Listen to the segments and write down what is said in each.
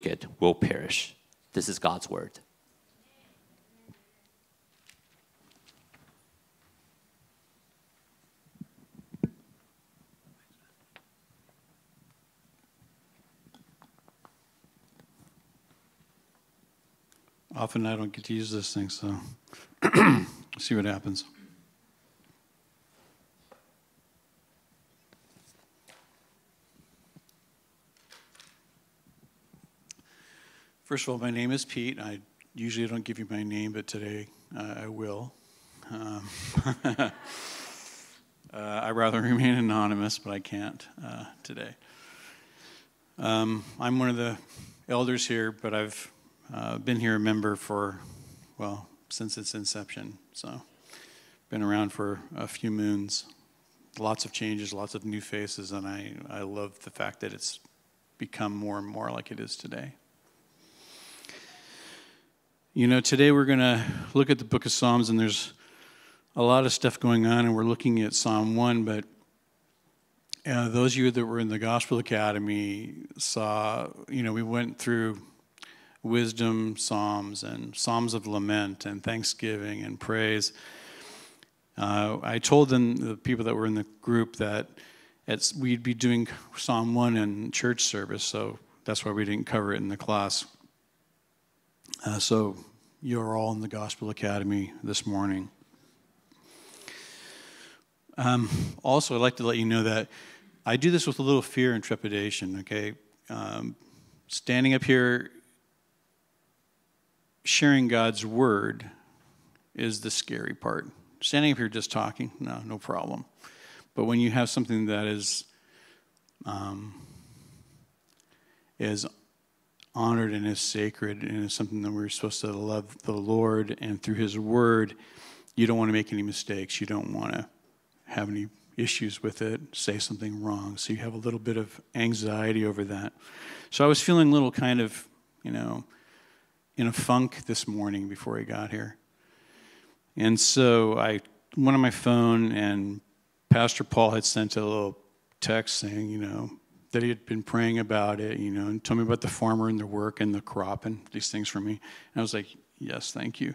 wicked will perish. This is God's word. Often I don't get to use this thing, so see what happens. First of all, my name is Pete. I usually don't give you my name, but today uh, I will. Um, uh, I rather remain anonymous, but I can't uh, today. Um, I'm one of the elders here, but I've uh, been here a member for, well, since its inception. So, been around for a few moons. Lots of changes, lots of new faces, and I, I love the fact that it's become more and more like it is today. You know, today we're going to look at the book of Psalms, and there's a lot of stuff going on, and we're looking at Psalm 1, but uh, those of you that were in the Gospel Academy saw, you know, we went through wisdom psalms and psalms of lament and thanksgiving and praise. Uh, I told them, the people that were in the group, that we'd be doing Psalm 1 in church service, so that's why we didn't cover it in the class. Uh, so you're all in the Gospel Academy this morning. Um, also, I'd like to let you know that I do this with a little fear and trepidation, okay? Um, standing up here sharing God's word is the scary part. Standing up here just talking, no, no problem. But when you have something that is um, is honored and is sacred and is something that we're supposed to love the Lord and through His Word, you don't want to make any mistakes. You don't want to have any issues with it, say something wrong. So you have a little bit of anxiety over that. So I was feeling a little kind of, you know, in a funk this morning before he got here. And so I went on my phone, and Pastor Paul had sent a little text saying, you know, that he had been praying about it, you know, and told me about the farmer and the work and the crop and these things for me. And I was like, yes, thank you.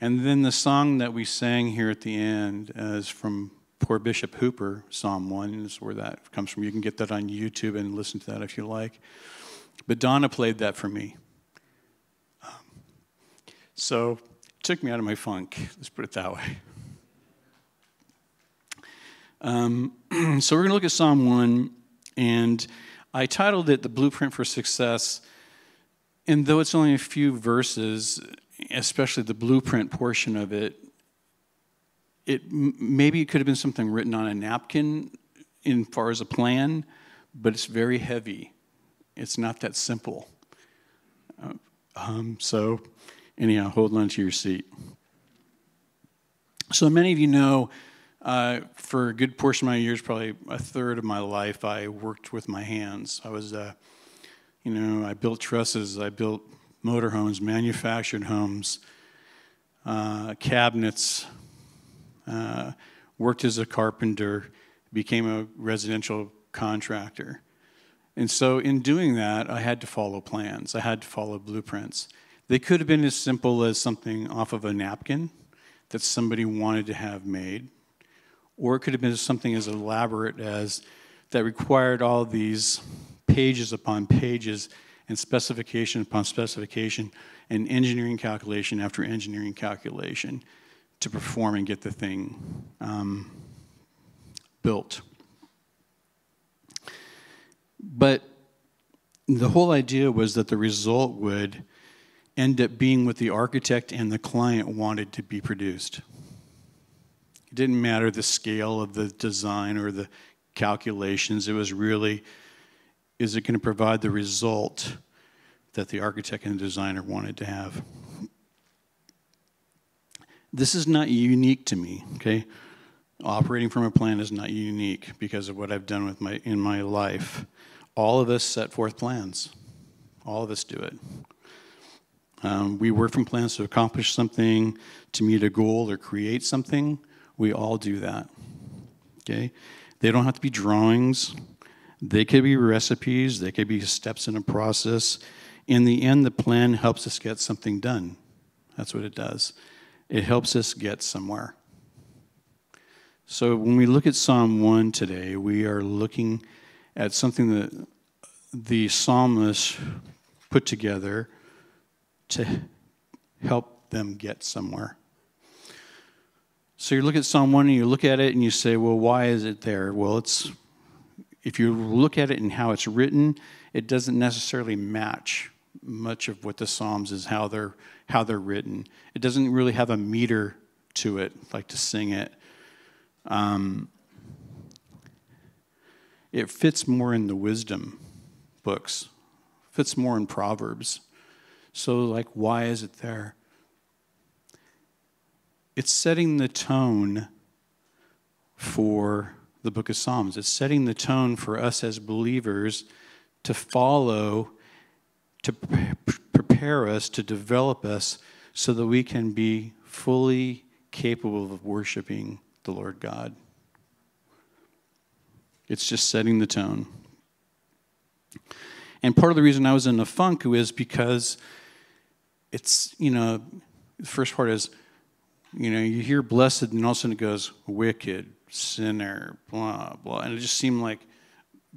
And then the song that we sang here at the end is from poor Bishop Hooper, Psalm 1, is where that comes from. You can get that on YouTube and listen to that if you like. But Donna played that for me. So it took me out of my funk, let's put it that way. Um, so we're going to look at Psalm 1, and I titled it The Blueprint for Success. And though it's only a few verses, especially the blueprint portion of it, it maybe it could have been something written on a napkin in far as a plan, but it's very heavy. It's not that simple. Uh, um, so Anyhow, hold on to your seat. So many of you know, uh, for a good portion of my years, probably a third of my life, I worked with my hands. I was, uh, you know, I built trusses, I built motorhomes, manufactured homes, uh, cabinets, uh, worked as a carpenter, became a residential contractor. And so, in doing that, I had to follow plans, I had to follow blueprints. They could have been as simple as something off of a napkin that somebody wanted to have made, or it could have been something as elaborate as that required all these pages upon pages and specification upon specification and engineering calculation after engineering calculation to perform and get the thing um, built. But the whole idea was that the result would end up being what the architect and the client wanted to be produced. It didn't matter the scale of the design or the calculations, it was really is it going to provide the result that the architect and the designer wanted to have? This is not unique to me, okay? Operating from a plan is not unique because of what I've done with my in my life. All of us set forth plans. All of us do it. Um, we work from plans to accomplish something, to meet a goal, or create something. We all do that. Okay? They don't have to be drawings. They could be recipes. They could be steps in a process. In the end, the plan helps us get something done. That's what it does. It helps us get somewhere. So when we look at Psalm 1 today, we are looking at something that the psalmist put together to help them get somewhere. So you look at someone and you look at it and you say, well, why is it there? Well, it's if you look at it and how it's written, it doesn't necessarily match much of what the Psalms is how they're how they're written. It doesn't really have a meter to it, like to sing it. Um, it fits more in the wisdom books, fits more in Proverbs. So, like, why is it there? It's setting the tone for the book of Psalms. It's setting the tone for us as believers to follow, to prepare us, to develop us so that we can be fully capable of worshiping the Lord God. It's just setting the tone. And part of the reason I was in a funk was because it's, you know, the first part is, you know, you hear blessed and all of a sudden it goes wicked, sinner, blah, blah. And it just seemed like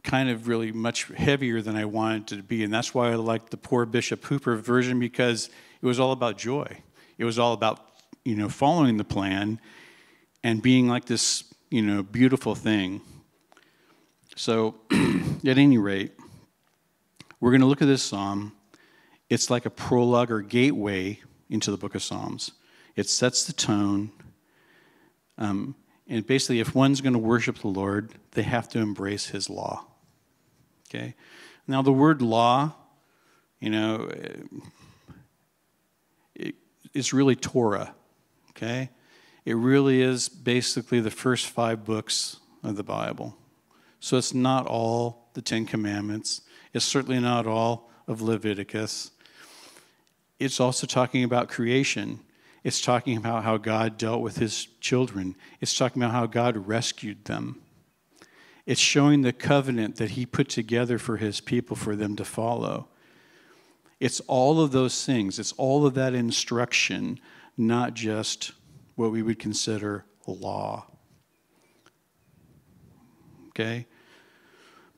kind of really much heavier than I wanted it to be. And that's why I liked the poor Bishop Hooper version because it was all about joy. It was all about, you know, following the plan and being like this, you know, beautiful thing. So, at any rate, we're going to look at this psalm. It's like a prologue or gateway into the book of Psalms. It sets the tone. Um, and basically, if one's going to worship the Lord, they have to embrace his law. Okay? Now, the word law, you know, it, it's really Torah. Okay? It really is basically the first five books of the Bible. So it's not all the Ten Commandments, it's certainly not all of Leviticus. It's also talking about creation. It's talking about how God dealt with his children. It's talking about how God rescued them. It's showing the covenant that he put together for his people for them to follow. It's all of those things. It's all of that instruction, not just what we would consider law. Okay?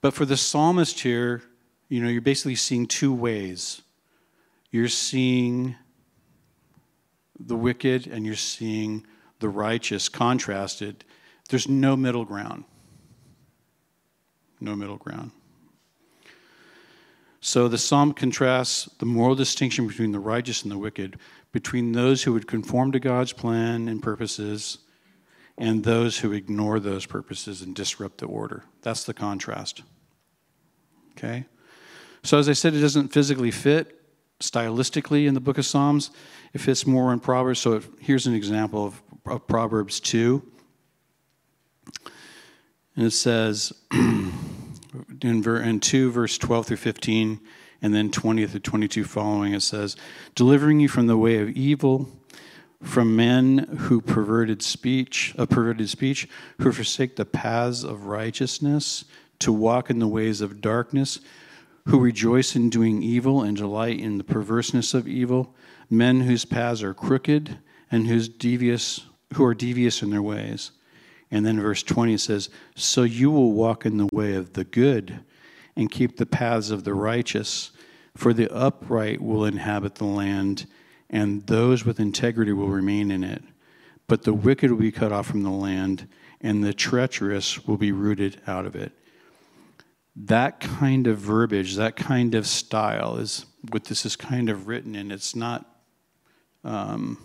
But for the psalmist here, you know, you're basically seeing two ways. You're seeing the wicked and you're seeing the righteous contrasted. There's no middle ground. No middle ground. So the psalm contrasts the moral distinction between the righteous and the wicked, between those who would conform to God's plan and purposes and those who ignore those purposes and disrupt the order. That's the contrast. Okay? So, as I said, it doesn't physically fit stylistically in the book of Psalms. It fits more in Proverbs. So here's an example of, of Proverbs 2. And it says in, ver, in 2, verse 12 through 15, and then 20 through 22 following, it says, Delivering you from the way of evil, from men who perverted speech, a perverted speech, who forsake the paths of righteousness, to walk in the ways of darkness, who rejoice in doing evil and delight in the perverseness of evil, men whose paths are crooked and whose devious who are devious in their ways. And then verse 20 says, So you will walk in the way of the good and keep the paths of the righteous, for the upright will inhabit the land, and those with integrity will remain in it. But the wicked will be cut off from the land, and the treacherous will be rooted out of it that kind of verbiage, that kind of style is what this is kind of written in. It's not, um,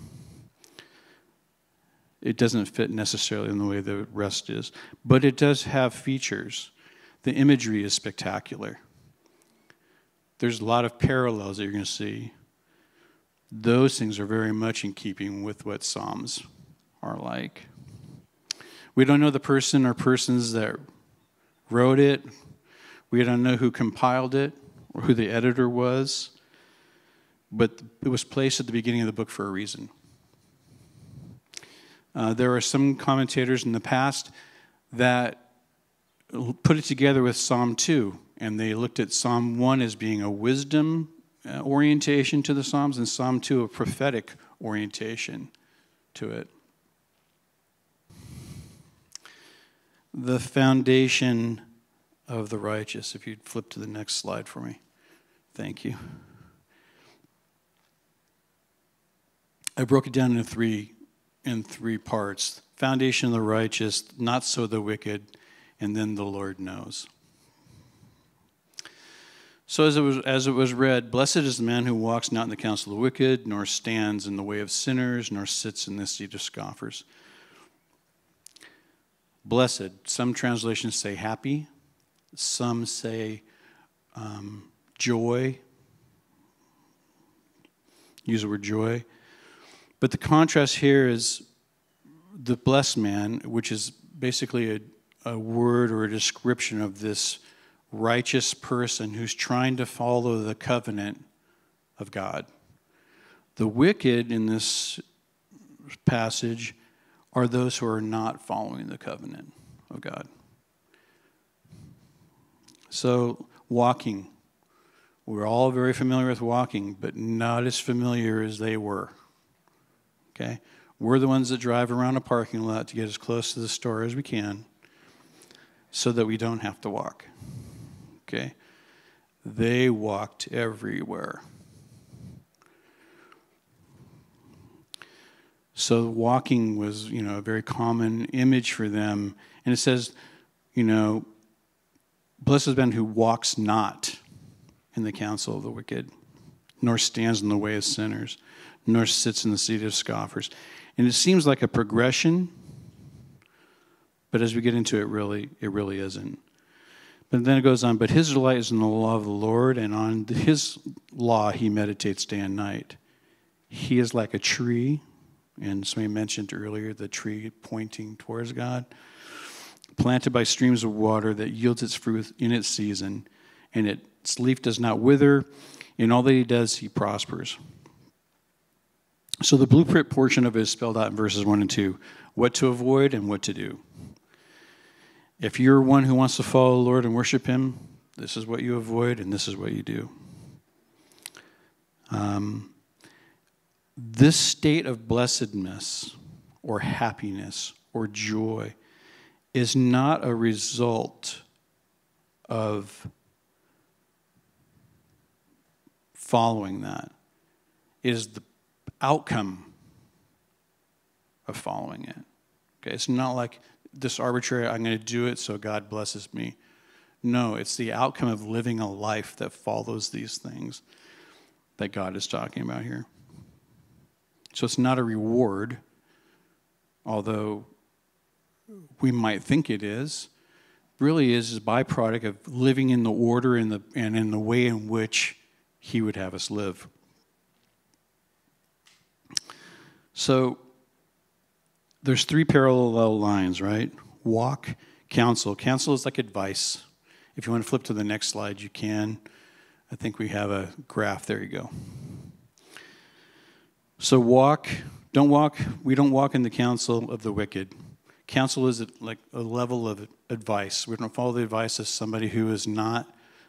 it doesn't fit necessarily in the way the rest is, but it does have features. The imagery is spectacular. There's a lot of parallels that you're going to see. Those things are very much in keeping with what Psalms are like. We don't know the person or persons that wrote it, we don't know who compiled it or who the editor was, but it was placed at the beginning of the book for a reason. Uh, there are some commentators in the past that put it together with Psalm 2, and they looked at Psalm 1 as being a wisdom uh, orientation to the Psalms, and Psalm 2 a prophetic orientation to it. The foundation of the righteous. If you'd flip to the next slide for me. Thank you. I broke it down into three in three parts. Foundation of the righteous, not so the wicked, and then the Lord knows. So as it was as it was read, blessed is the man who walks not in the counsel of the wicked, nor stands in the way of sinners, nor sits in the seat of scoffers. Blessed. Some translations say happy. Some say um, joy. Use the word joy. But the contrast here is the blessed man, which is basically a, a word or a description of this righteous person who's trying to follow the covenant of God. The wicked in this passage are those who are not following the covenant of God. So, walking. We're all very familiar with walking, but not as familiar as they were. Okay? We're the ones that drive around a parking lot to get as close to the store as we can so that we don't have to walk. Okay? They walked everywhere. So walking was, you know, a very common image for them. And it says, you know, blessed is man who walks not in the counsel of the wicked, nor stands in the way of sinners, nor sits in the seat of scoffers. And it seems like a progression, but as we get into it, really, it really isn't. But then it goes on, but his delight is in the law of the Lord, and on his law he meditates day and night. He is like a tree, and somebody mentioned earlier the tree pointing towards God, planted by streams of water that yields its fruit in its season, and its leaf does not wither. In all that he does, he prospers. So the blueprint portion of it is spelled out in verses 1 and 2 what to avoid and what to do. If you're one who wants to follow the Lord and worship Him, this is what you avoid and this is what you do. Um, this state of blessedness or happiness or joy is not a result of following that. It is the outcome of following it. Okay, it's not like this arbitrary, I'm going to do it so God blesses me. No, it's the outcome of living a life that follows these things that God is talking about here. So it's not a reward, although we might think it is. Really is a byproduct of living in the order and, the, and in the way in which He would have us live. So there's three parallel lines, right? Walk, counsel. Counsel is like advice. If you want to flip to the next slide, you can. I think we have a graph. There you go. So walk, don't walk, we don't walk in the counsel of the wicked. Counsel is like a level of advice. We don't follow the advice of somebody who is not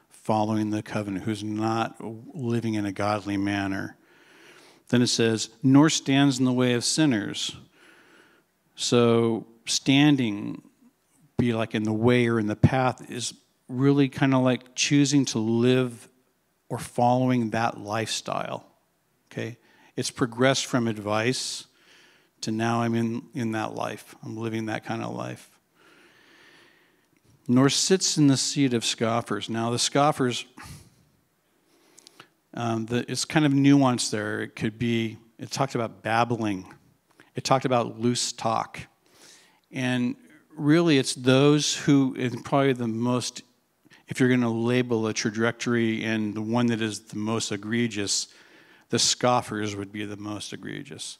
following the covenant, who's not living in a godly manner. Then it says, nor stands in the way of sinners. So standing, be like in the way or in the path, is really kind of like choosing to live or following that lifestyle. Okay? It's progressed from advice to now I'm in, in that life. I'm living that kind of life. Nor sits in the seat of scoffers. Now, the scoffers um, the, it's kind of nuanced there. It could be, it talked about babbling, it talked about loose talk. And really, it's those who, and probably the most, if you're going to label a trajectory and the one that is the most egregious, the scoffers would be the most egregious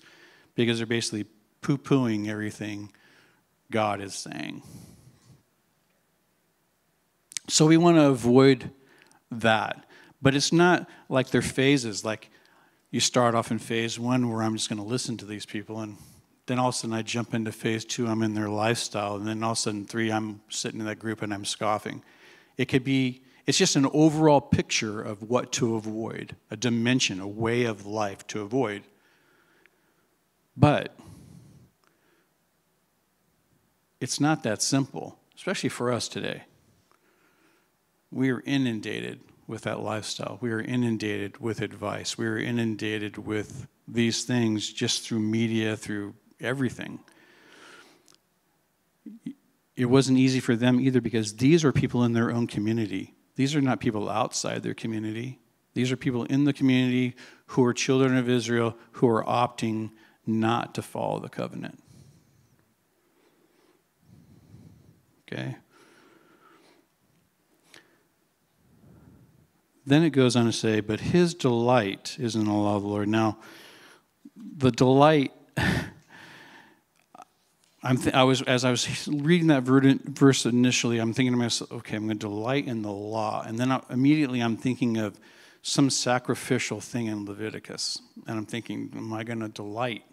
because they're basically poo pooing everything God is saying. So we want to avoid that. But it's not like they're phases, like you start off in phase one where I'm just going to listen to these people, and then all of a sudden I jump into phase two, I'm in their lifestyle, and then all of a sudden three, I'm sitting in that group and I'm scoffing. It could be, It's just an overall picture of what to avoid, a dimension, a way of life to avoid. But it's not that simple, especially for us today. We are inundated with that lifestyle. We are inundated with advice. We are inundated with these things just through media, through everything. It wasn't easy for them either because these are people in their own community. These are not people outside their community. These are people in the community who are children of Israel who are opting not to follow the covenant. Okay? Then it goes on to say, but his delight is in the law of the Lord. Now, the delight, I'm th- I was, as I was reading that verse initially, I'm thinking to myself, okay, I'm going to delight in the law. And then I, immediately I'm thinking of some sacrificial thing in Leviticus. And I'm thinking, am I going to delight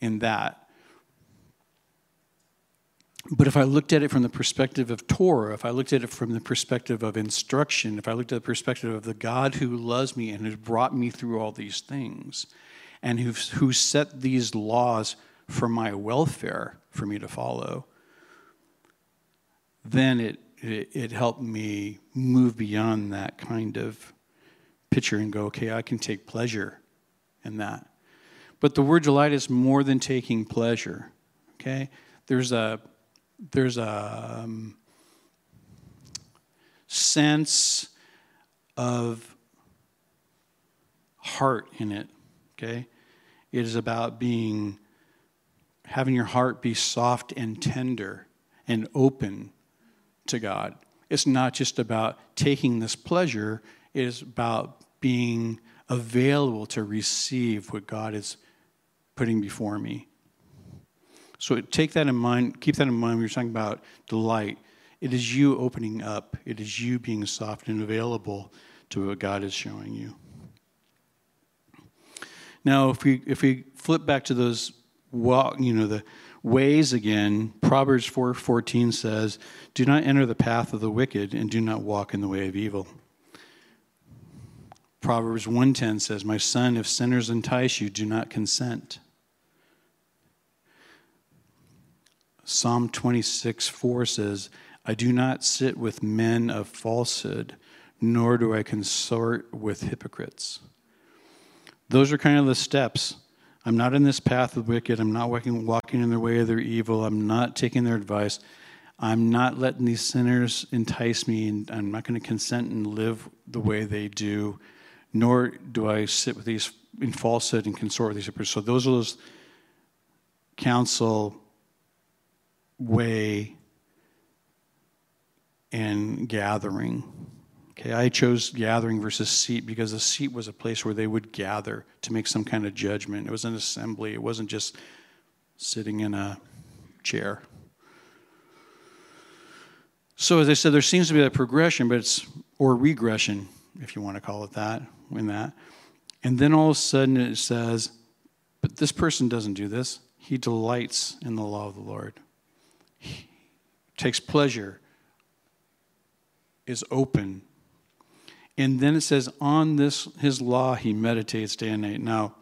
in that? But if I looked at it from the perspective of Torah, if I looked at it from the perspective of instruction, if I looked at the perspective of the God who loves me and has brought me through all these things, and who, who set these laws for my welfare for me to follow, then it, it, it helped me move beyond that kind of picture and go, okay, I can take pleasure in that. But the word delight is more than taking pleasure, okay? There's a there's a um, sense of heart in it, okay? It is about being, having your heart be soft and tender and open to God. It's not just about taking this pleasure, it is about being available to receive what God is putting before me. So take that in mind, keep that in mind when you're talking about delight. It is you opening up, it is you being soft and available to what God is showing you. Now, if we if we flip back to those walk, you know, the ways again, Proverbs 4:14 says, "Do not enter the path of the wicked and do not walk in the way of evil." Proverbs 1:10 says, "My son, if sinners entice you, do not consent." Psalm 26, 4 says, I do not sit with men of falsehood, nor do I consort with hypocrites. Those are kind of the steps. I'm not in this path of wicked. I'm not walking, walking in their way of their evil. I'm not taking their advice. I'm not letting these sinners entice me, and I'm not going to consent and live the way they do, nor do I sit with these in falsehood and consort with these hypocrites. So those are those counsel way and gathering. Okay, I chose gathering versus seat because a seat was a place where they would gather to make some kind of judgment. It was an assembly, it wasn't just sitting in a chair. So, as I said, there seems to be that progression, but it's, or regression, if you want to call it that, in that. And then all of a sudden it says, but this person doesn't do this. He delights in the law of the Lord takes pleasure, is open. And then it says, on this his law he meditates day and night. Now,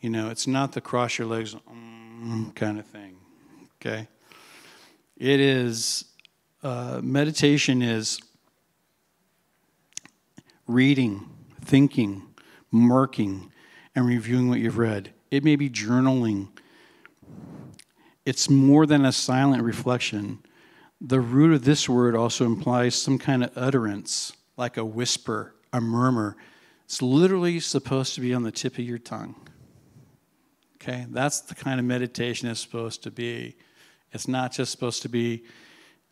you know, it's not the cross your legs mm, kind of thing. Okay? It is, uh, meditation is reading, thinking, marking, and reviewing what you've read. It may be journaling it's more than a silent reflection. The root of this word also implies some kind of utterance, like a whisper, a murmur. It's literally supposed to be on the tip of your tongue. Okay? That's the kind of meditation it's supposed to be. It's not just supposed to be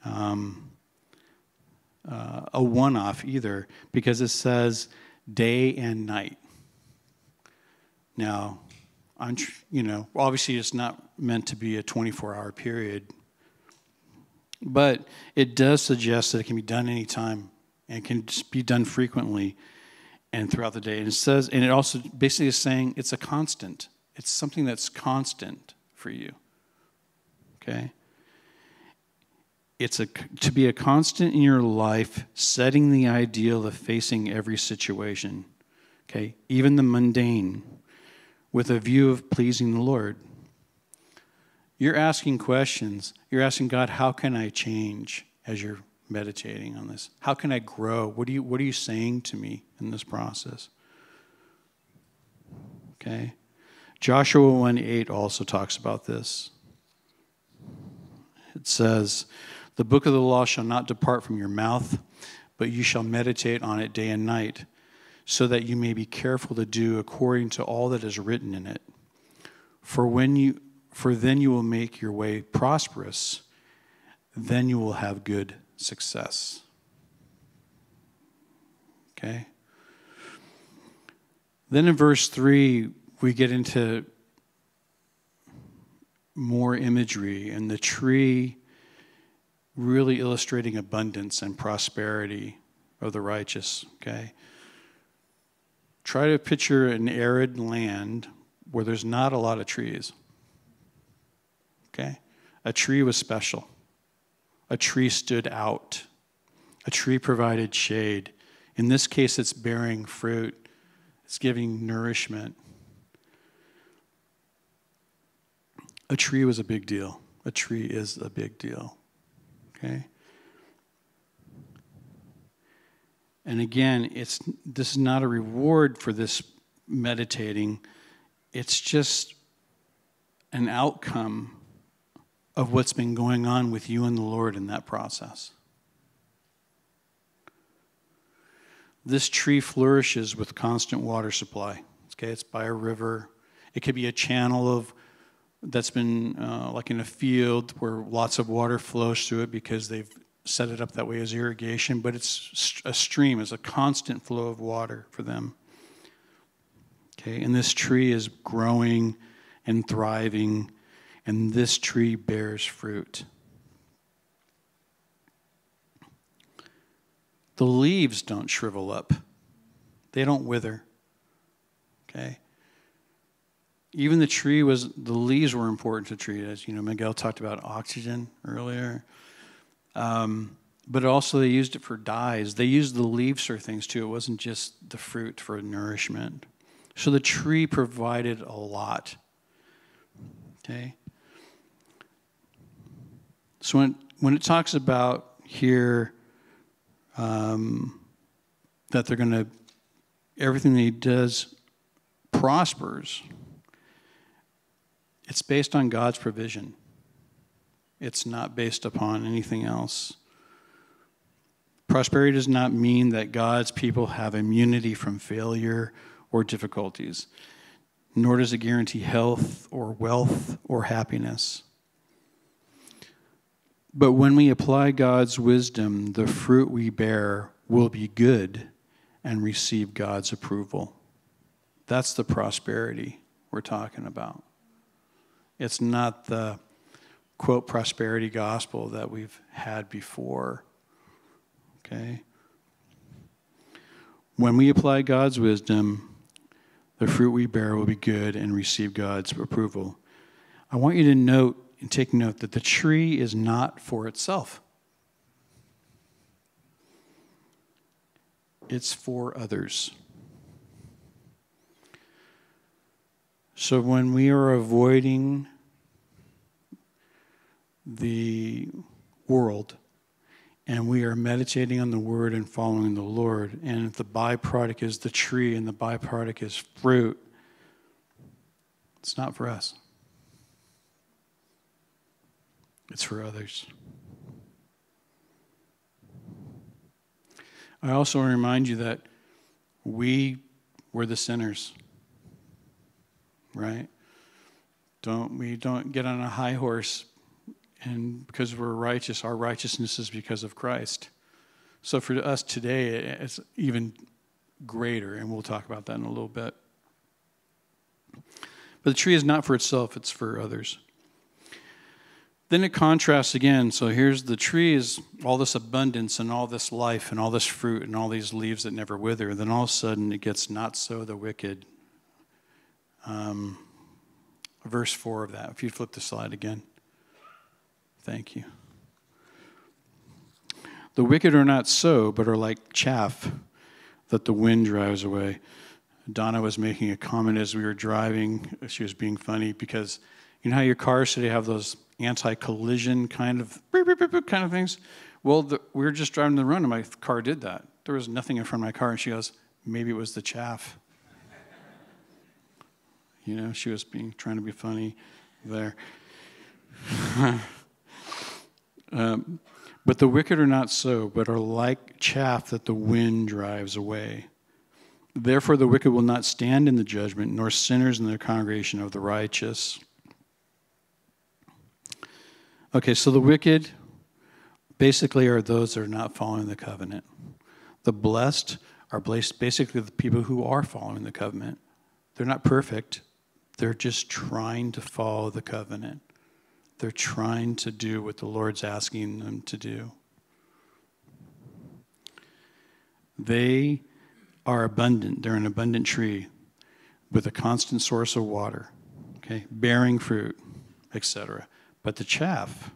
um, uh, a one off either, because it says day and night. Now, on, you know, obviously it's not meant to be a 24 hour period, but it does suggest that it can be done anytime and can be done frequently and throughout the day. And it says, and it also basically is saying it's a constant. It's something that's constant for you. Okay? it's a, to be a constant in your life, setting the ideal of facing every situation, okay, even the mundane, with a view of pleasing the Lord. You're asking questions. You're asking God, how can I change as you're meditating on this? How can I grow? What, do you, what are you saying to me in this process? Okay. Joshua 1 8 also talks about this. It says, The book of the law shall not depart from your mouth, but you shall meditate on it day and night, so that you may be careful to do according to all that is written in it. For when you for then you will make your way prosperous, then you will have good success. Okay? Then in verse 3, we get into more imagery, and the tree really illustrating abundance and prosperity of the righteous. Okay? Try to picture an arid land where there's not a lot of trees. Okay? A tree was special. A tree stood out. A tree provided shade. In this case, it's bearing fruit, it's giving nourishment. A tree was a big deal. A tree is a big deal. Okay? And again, it's this is not a reward for this meditating. It's just an outcome of what's been going on with you and the Lord in that process. This tree flourishes with constant water supply. Okay, it's by a river. It could be a channel of that's been uh, like in a field where lots of water flows through it because they've set it up that way as irrigation, but it's a stream, it's a constant flow of water for them. Okay, and this tree is growing and thriving, and this tree bears fruit. The leaves don't shrivel up, they don't wither. Okay? even the tree was the leaves were important to tree as you know miguel talked about oxygen earlier. Um, but also they used it for dyes. They used the leaves for things too. It wasn't just the fruit for nourishment. So the tree provided a lot. Okay so when, when it talks about here um, that they're going to everything that he does prospers it's based on God's provision. It's not based upon anything else. Prosperity does not mean that God's people have immunity from failure or difficulties, nor does it guarantee health or wealth or happiness. But when we apply God's wisdom, the fruit we bear will be good and receive God's approval. That's the prosperity we're talking about. It's not the quote prosperity gospel that we've had before. Okay? When we apply God's wisdom, the fruit we bear will be good and receive God's approval. I want you to note and take note that the tree is not for itself. It's for others. So when we are avoiding the world and we are meditating on the word and following the Lord, and if the byproduct is the tree and the byproduct is fruit, it's not for us, it's for others. I also want to remind you that we were the sinners right? Don't we don't get on a high horse and because we're righteous, our righteousness is because of Christ. So for us today, it's even greater, and we'll talk about that in a little bit. But the tree is not for itself, it's for others. Then it contrasts again. So here's the tree is all this abundance and all this life and all this fruit and all these leaves that never wither. Then all of a sudden it gets not so the wicked um, verse 4 of that. If you flip the slide again. Thank you. The wicked are not so, but are like chaff that the wind drives away. Donna was making a comment as we were driving. She was being funny because you know how your cars today have those anti-collision kind of kind of things. Well, the, we were just driving the run, and my car did that. There was nothing in front of my car, and she goes, "Maybe it was the chaff." you know, she was being trying to be funny there. um, but the wicked are not so, but are like chaff that the wind drives away. Therefore, the wicked will not stand in the judgment, nor sinners in the congregation of the righteous. Okay, so the wicked basically are those that are not following the covenant. The blessed are basically the people who are following the covenant. They're not perfect, they're just trying to follow the covenant. They're trying to do what the Lord's asking them to do. They are abundant. They're an abundant tree with a constant source of water, okay, bearing fruit, etc. But the chaff,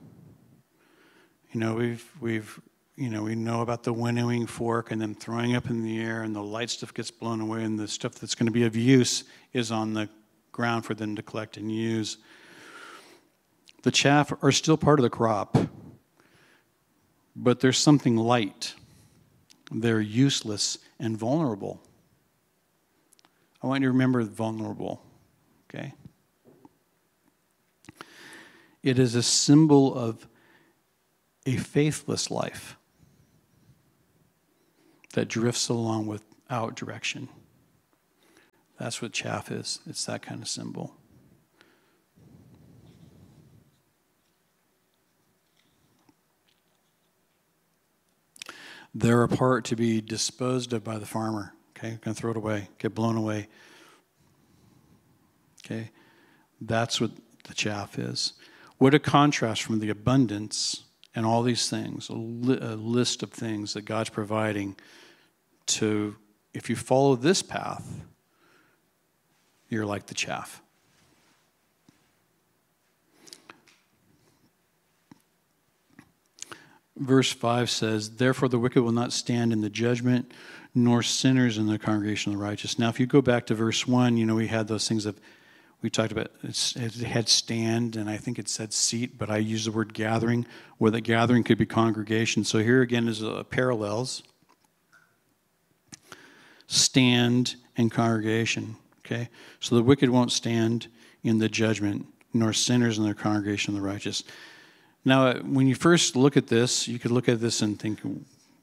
you know, we've we've you know, we know about the winnowing fork and then throwing up in the air and the light stuff gets blown away and the stuff that's going to be of use is on the ground for them to collect and use the chaff are still part of the crop, but there's something light. They're useless and vulnerable. I want you to remember vulnerable, okay? It is a symbol of a faithless life that drifts along without direction. That's what chaff is. It's that kind of symbol. They're a part to be disposed of by the farmer. Okay, gonna throw it away, get blown away. Okay, that's what the chaff is. What a contrast from the abundance and all these things, a, li- a list of things that God's providing to, if you follow this path, you're like the chaff. verse 5 says, Therefore the wicked will not stand in the judgment, nor sinners in the congregation of the righteous. Now, if you go back to verse 1, you know, we had those things of, we talked about, it had stand, and I think it said seat, but I use the word gathering, where the gathering could be congregation. So here again is a parallels stand and congregation. Okay? So the wicked won't stand in the judgment, nor sinners in their congregation of the righteous. Now, uh, when you first look at this, you could look at this and think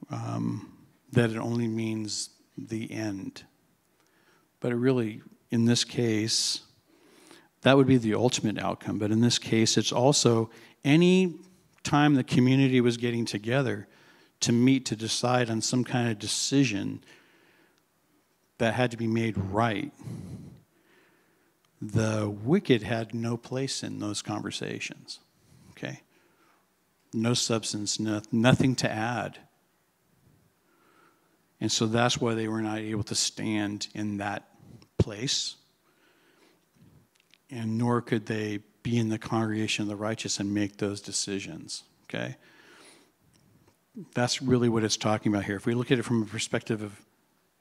um, that it only means the end. But it really, in this case, that would be the ultimate outcome. But in this case, it's also any time the community was getting together to meet to decide on some kind of decision that had to be made right. The wicked had no place in those conversations. Okay? no substance, no, nothing to add. And so that's why they were not able to stand in that place. And nor could they be in the congregation of the righteous and make those decisions. Okay? That's really what it's talking about here. If we look at it from a perspective of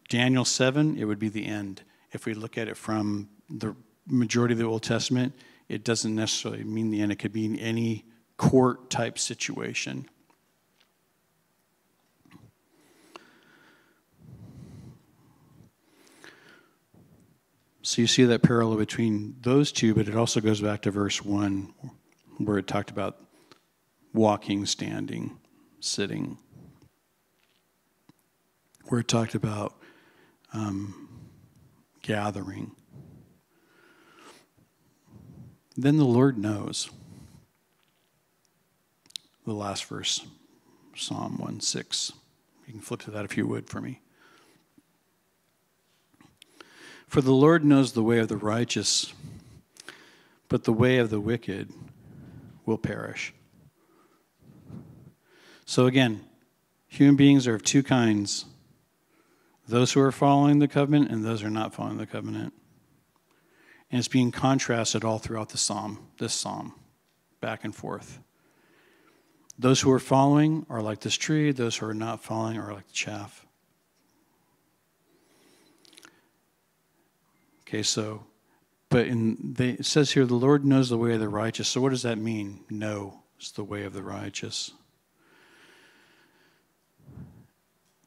Daniel 7, it would be the end. If we look at it from the majority of the Old Testament, it doesn't necessarily mean the end. It could mean any court type situation. So you see that parallel between those two, but it also goes back to verse 1 where it talked about walking, standing, sitting, where it talked about um, gathering. Then the Lord knows the last verse, Psalm 1 6. You can flip to that if you would for me. For the Lord knows the way of the righteous, but the way of the wicked will perish. So again, human beings are of two kinds those who are following the covenant and those who are not following the covenant. And it's being contrasted all throughout the psalm, this psalm, back and forth Those who are following are like this tree, those who are not following are like the chaff. Okay, so, but in they, it says here, the Lord knows the way of the righteous. So what does that mean? Know is the way of the righteous.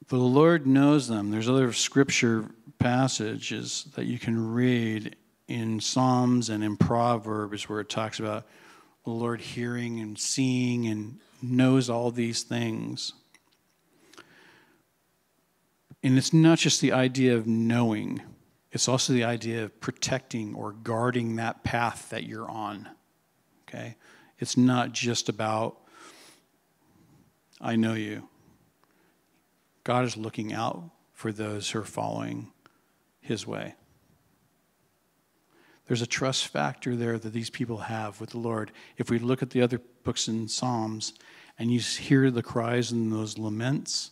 The Lord knows them. There's other scripture passages that you can read in Psalms and in Proverbs where it talks about the Lord hearing and seeing and knows all these things. And it's not just the idea of knowing, it's also the idea of protecting or guarding that path that you're on. Okay? It's not just about, I know you. God is looking out for those who are following his way. There's a trust factor there that these people have with the Lord. If we look at the other books in Psalms and you hear the cries and those laments,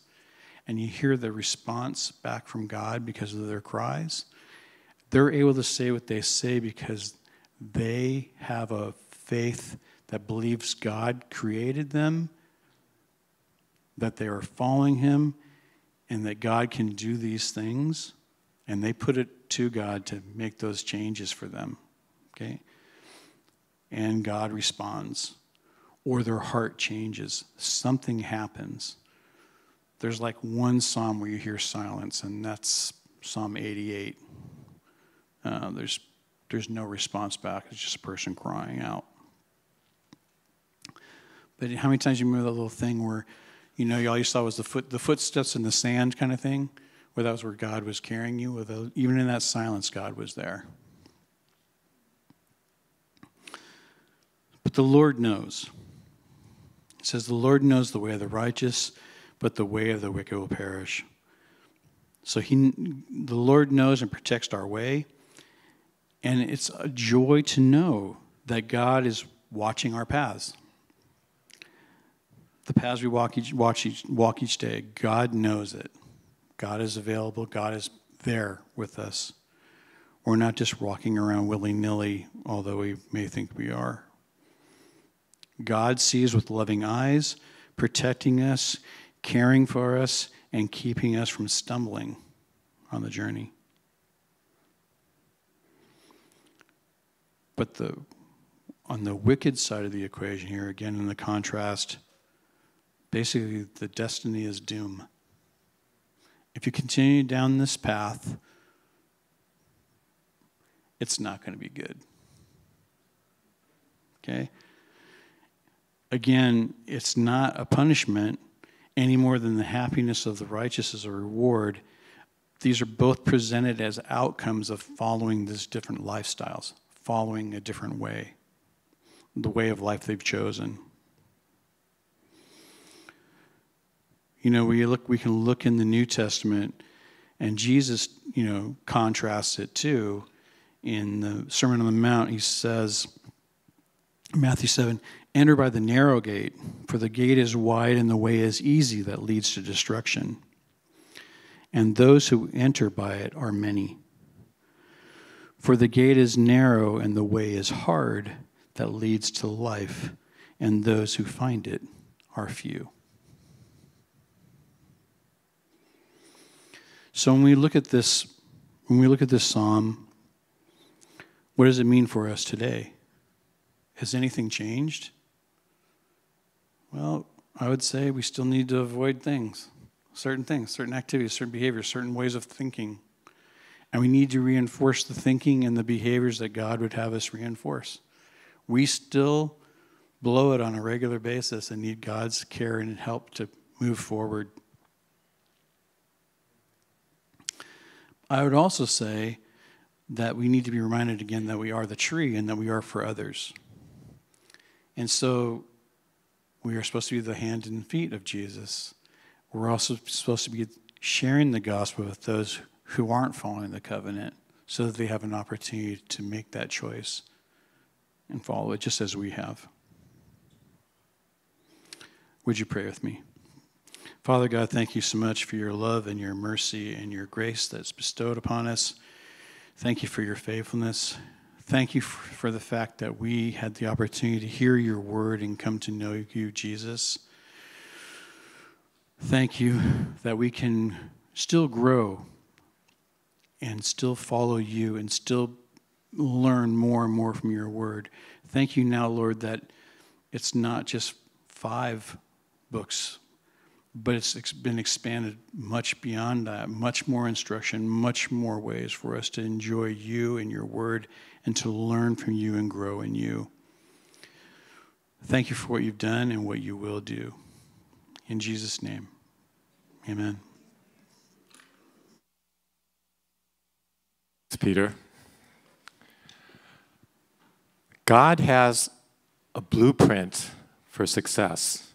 and you hear the response back from God because of their cries, they're able to say what they say because they have a faith that believes God created them, that they are following Him, and that God can do these things, and they put it to God to make those changes for them. Okay? And God responds, or their heart changes. Something happens. There's like one psalm where you hear silence, and that's Psalm 88. Uh, there's, there's no response back, it's just a person crying out. But how many times you remember that little thing where you know, all you saw was the foot, the footsteps in the sand kind of thing, where that was where God was carrying you. With even in that silence, God was there. But the Lord knows. It says, "The Lord knows the way of the righteous, but the way of the wicked will perish." So he, the Lord knows and protects our way, and it's a joy to know that God is watching our paths the paths we walk each, walk each, walk each day, God knows it. God is available. God is there with us. We're not just walking around willy nilly, although we may think we are. God sees with loving eyes, protecting us, caring for us, and keeping us from stumbling on the journey. But the, on the wicked side of the equation here, again in the contrast, basically the destiny is doom. If you continue down this path, it's not going to be good. Okay? Again, it's not a punishment any more than the happiness of the righteous is a reward. These are both presented as outcomes of following these different lifestyles, following a different way, the way of life they've chosen. You know, we look we can look in the New Testament and Jesus, you know, contrasts it too. In the Sermon on the Mount, he says, Matthew 7, enter by the narrow gate, for the gate is wide and the way is easy that leads to destruction. And those who enter by it are many. For the gate is narrow and the way is hard that leads to life, and those who find it are few. So when we look at this, when we look at this psalm, what does it mean for us today? Has anything changed? Well, I would say we still need to avoid things, certain things, certain activities, certain behaviors, certain ways of thinking. And we need to reinforce the thinking and the behaviors that God would have us reinforce. We still blow it on a regular basis and need God's care and help to move forward I would also say that we need to be reminded again that we are the tree and that we are for others. And so we are supposed to be the hand and feet of Jesus. We're also supposed to be sharing the gospel with those who aren't following the covenant so that they have an opportunity to make that choice and follow it just as we have. Would you pray with me? Father God, thank you so much for your love and your mercy and your grace that's bestowed upon us. Thank you for your faithfulness. Thank you for the fact that we had the opportunity to hear your word and come to know you, Jesus. Thank you that we can still grow and still follow you and still learn more and more from your word. Thank you now, Lord, that it's not just five books, but it's been expanded much beyond that, much more instruction, much more ways for us to enjoy you and your word and to learn from you and grow in you. Thank you for what you've done and what you will do. In Jesus' name, amen. Peter. God has a blueprint for success.